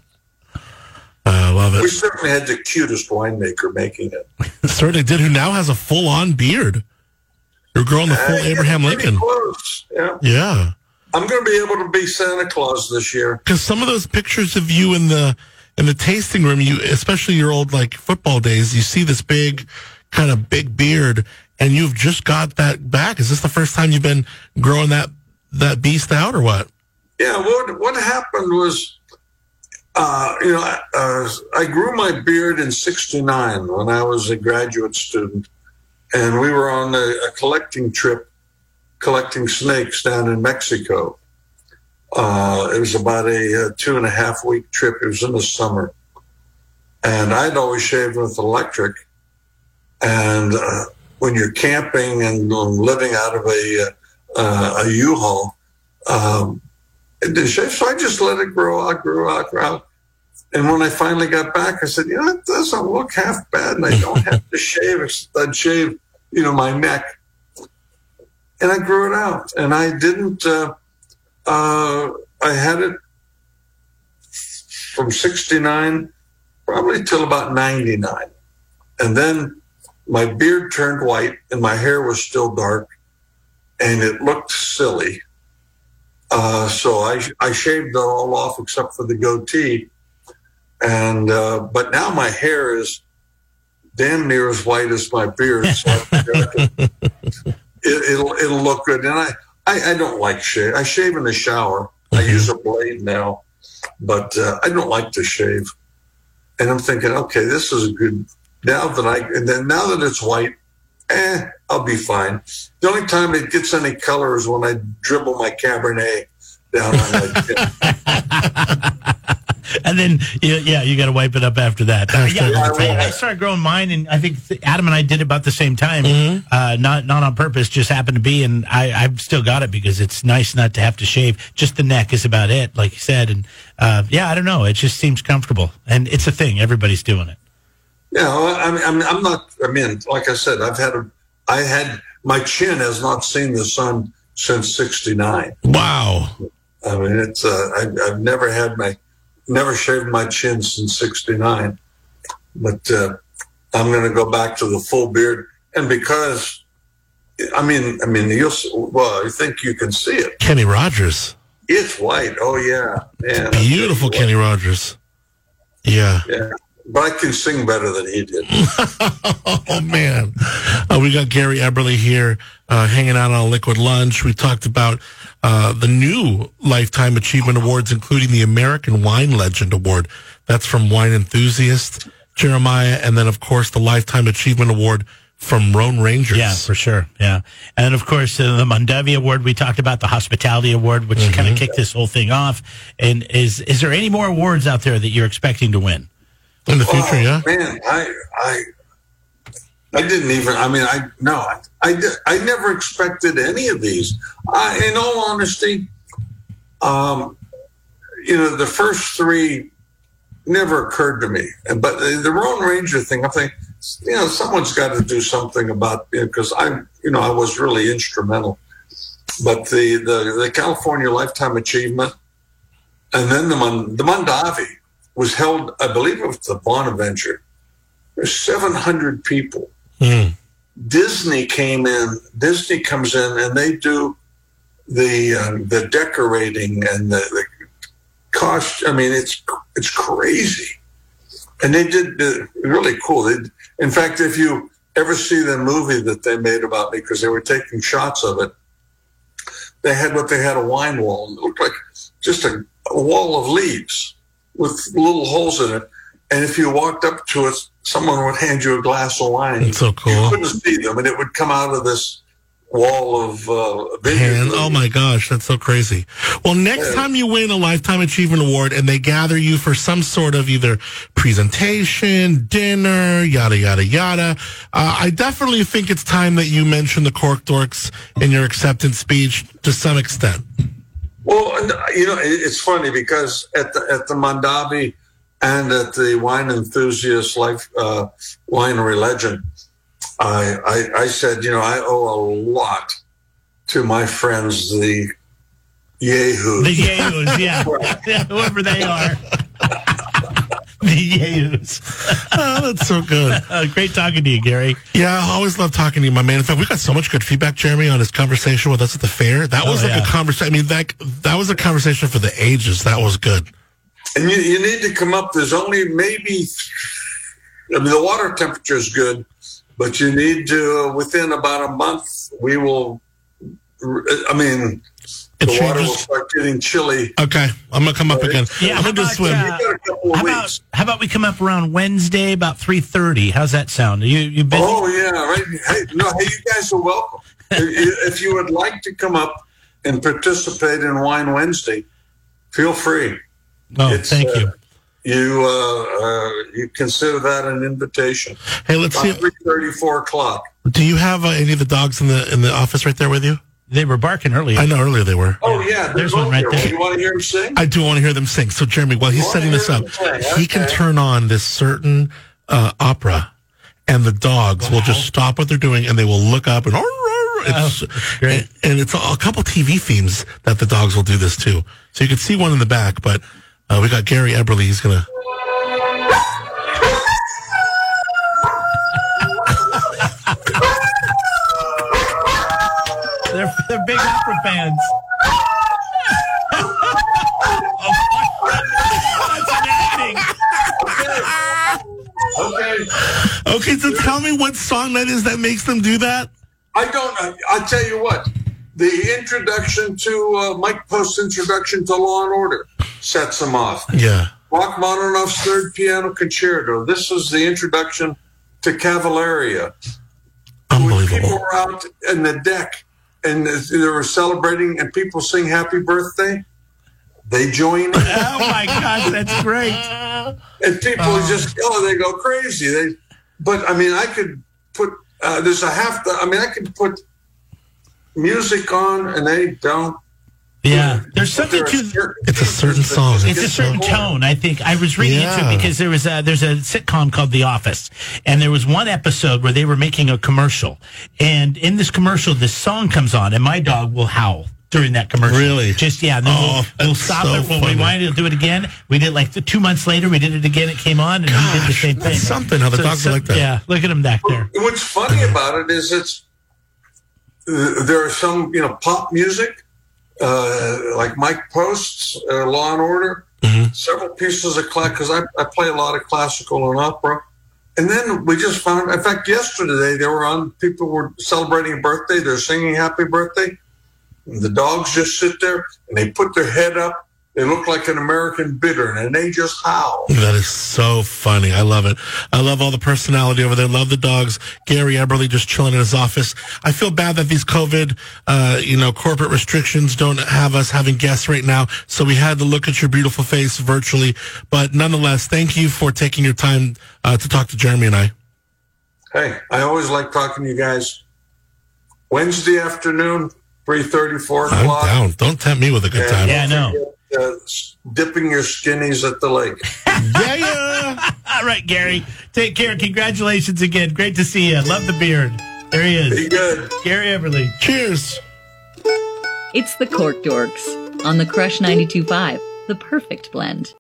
I love it. We certainly had the cutest winemaker making it. certainly did, who now has a full on beard. You're growing the full uh, Abraham Lincoln. Close. Yeah. Yeah. I'm going to be able to be Santa Claus this year. Because some of those pictures of you in the in the tasting room, you especially your old like football days, you see this big kind of big beard, and you've just got that back. Is this the first time you've been growing that that beast out, or what? Yeah. What what happened was, uh, you know, uh, I grew my beard in '69 when I was a graduate student, and we were on a, a collecting trip collecting snakes down in Mexico. Uh, it was about a, a, two and a half week trip. It was in the summer. And I'd always shaved with electric. And uh, when you're camping and living out of a, uh, a U-Haul, um, it didn't shave. So I just let it grow out, grow out, grow out. And when I finally got back, I said, you know, it doesn't look half bad and I don't have to shave. I'd shave, you know, my neck and I grew it out. And I didn't. Uh, uh, I had it from '69 probably till about '99, and then my beard turned white and my hair was still dark, and it looked silly. Uh, so I I shaved it all off except for the goatee, and uh, but now my hair is damn near as white as my beard. So it, will it'll look good. And I, I, I don't like shave. I shave in the shower. I mm-hmm. use a blade now, but uh, I don't like to shave. And I'm thinking, okay, this is a good. Now that I and then now that it's white, eh, I'll be fine. The only time it gets any color is when I dribble my Cabernet down on my and then yeah, you got to wipe it up after that. Uh, yeah, I, I, started growing mine, and I think Adam and I did about the same time. Mm-hmm. Uh, not not on purpose, just happened to be, and I I've still got it because it's nice not to have to shave. Just the neck is about it, like you said, and uh, yeah, I don't know, it just seems comfortable, and it's a thing. Everybody's doing it. Yeah, I mean, I'm, I'm not. I mean, like I said, I've had a, I had my chin has not seen the sun since '69. Wow. I mean, it's uh, I, I've never had my never shaved my chin since 69. But uh, I'm going to go back to the full beard. And because, I mean, I mean, you'll, well, I think you can see it. Kenny Rogers. It's white. Oh, yeah. Man, beautiful Kenny Rogers. Yeah. Yeah. But I can sing better than he did. oh, man. Uh, we got Gary Eberle here uh, hanging out on a liquid lunch. We talked about uh, the new Lifetime Achievement Awards, including the American Wine Legend Award. That's from Wine Enthusiast, Jeremiah, and then, of course, the Lifetime Achievement Award from Rhone Rangers. Yeah, for sure. Yeah. And of course, uh, the Mondavi Award, we talked about the Hospitality Award, which mm-hmm. kind of kicked this whole thing off. And is is there any more awards out there that you're expecting to win? In the future, oh, yeah. Man, I, I, I didn't even. I mean, I no, I, I, I never expected any of these. I, in all honesty, um, you know, the first three never occurred to me. But the, the Rhone Ranger thing, I think, you know, someone's got to do something about it because I, you know, I was really instrumental. But the the, the California Lifetime Achievement, and then the the Mondavi was held, I believe, it was the Bonaventure. There's 700 people Mm. Disney came in. Disney comes in and they do the uh, the decorating and the, the cost. I mean, it's it's crazy, and they did uh, really cool. They, in fact, if you ever see the movie that they made about me because they were taking shots of it, they had what they had a wine wall. It looked like just a, a wall of leaves with little holes in it. And if you walked up to it, someone would hand you a glass of wine. That's so cool. You couldn't see them, and it would come out of this wall of uh, Hand, oh my gosh, that's so crazy. Well, next yeah. time you win a Lifetime Achievement Award and they gather you for some sort of either presentation, dinner, yada, yada, yada, uh, I definitely think it's time that you mention the Cork Dorks in your acceptance speech to some extent. Well, you know, it's funny because at the, at the Mondavi, and at the wine enthusiast life uh, winery legend, I, I, I said, you know, I owe a lot to my friends, the Yahoo. The Yahoos, yeah. yeah whoever they are. The yahoos. Oh, that's so good. Uh, great talking to you, Gary. Yeah, I always love talking to you, my man. In fact, we got so much good feedback, Jeremy, on his conversation with us at the fair. That was Oh, like yeah. a conversation. I mean, that that was a conversation for the ages. That was good. And you, you need to come up. There's only maybe, I mean, the water temperature is good, but you need to, uh, within about a month, we will, I mean, It the water will start getting chilly. Okay, I'm gonna come up again. Yeah, I'm how gonna do a about, swim. uh, You got a couple of How about, how about we come up around Wednesday about 3.30? How's that sound? You, you busy? Oh yeah, right. Hey, no, hey, you guys are welcome. if if you would like to come up and participate in Wine Wednesday, feel free. Oh, it's, thank uh, you. You uh, uh, you consider that an invitation. Hey, let's see. Three thirty, four o'clock. Do you have uh, any of the dogs in the in the office right there with you? They were barking earlier. I know earlier they were. Oh yeah, There's they're one right both there. You want to hear them sing? I do want to hear them sing. So, Jeremy, while he's setting this up, them sing, he can turn on this certain uh, opera, and the dogs will just stop what they're doing and they will look up and. It's, great. And, and it's a couple TV themes that the dogs will do this too. So you can see one in the back, but uh, we got Gary Eberle. He's gonna. Big opera fans. oh, That's an acting. Okay. Okay, so tell me what song that is that makes them do that. I don't. I, I'll tell you what. The introduction to uh, Mike Post's introduction to Law and Order sets them off. Yeah. Rachmaninoff's Third Piano Concerto. This is the introduction to Cavalleria. When people Unbelievable. were out in the deck and they were celebrating, and people sing "Happy Birthday," they join Oh my gosh, that's great. and people just oh, they go crazy. They, but I mean, I could put uh, there's a half. The, I mean, I could put music on, and they don't. Yeah, there's something to. certain It's a certain song. just It's a certain so- tone. I think I was reading into Yeah. it because there was a there's a sitcom called The Office, and there was one episode where they were making a commercial, and in this commercial, this song comes on, and my dog will howl during that commercial. Really? Just yeah. And then Oh, we'll, we'll that's stop so it. We'll funny. rewind it. We'll do it again. We did like the two months later. We did it again. It came on, and he did the same thing. something how the dogs are like that. Yeah, look at him back there. What's funny about it is it's uh, there are some you know pop music uh, like Mike Post's uh, Law and Order, Mhm. several pieces of class because I, I play a lot of classical and opera. And then we just found, in fact, yesterday they were on. People were celebrating a birthday. They're singing "Happy Birthday." The dogs just sit there and they put their head up. They look like an American bittern, and they just howl. That is so funny. I love it. I love all the personality over there. Love the dogs. Gary Eberle just chilling in his office. I feel bad that these COVID, uh, you know, corporate restrictions don't have us having guests right now. So we had to look at your beautiful face virtually. But nonetheless, thank you for taking your time uh, to talk to Jeremy and I. Hey, I always like talking to you guys. Wednesday afternoon, three thirty, four I'm o'clock. down. Don't tempt me with a good time. Yeah, I know. Don't forget, Uh, dipping your skinnies at the lake. yeah, yeah. All right, Gary. Take care. Congratulations again. Great to see you. Love the beard. There he is. Be good. Gary Eberle. Cheers. It's the Cork Dorks on the Crush 92.5, the perfect blend.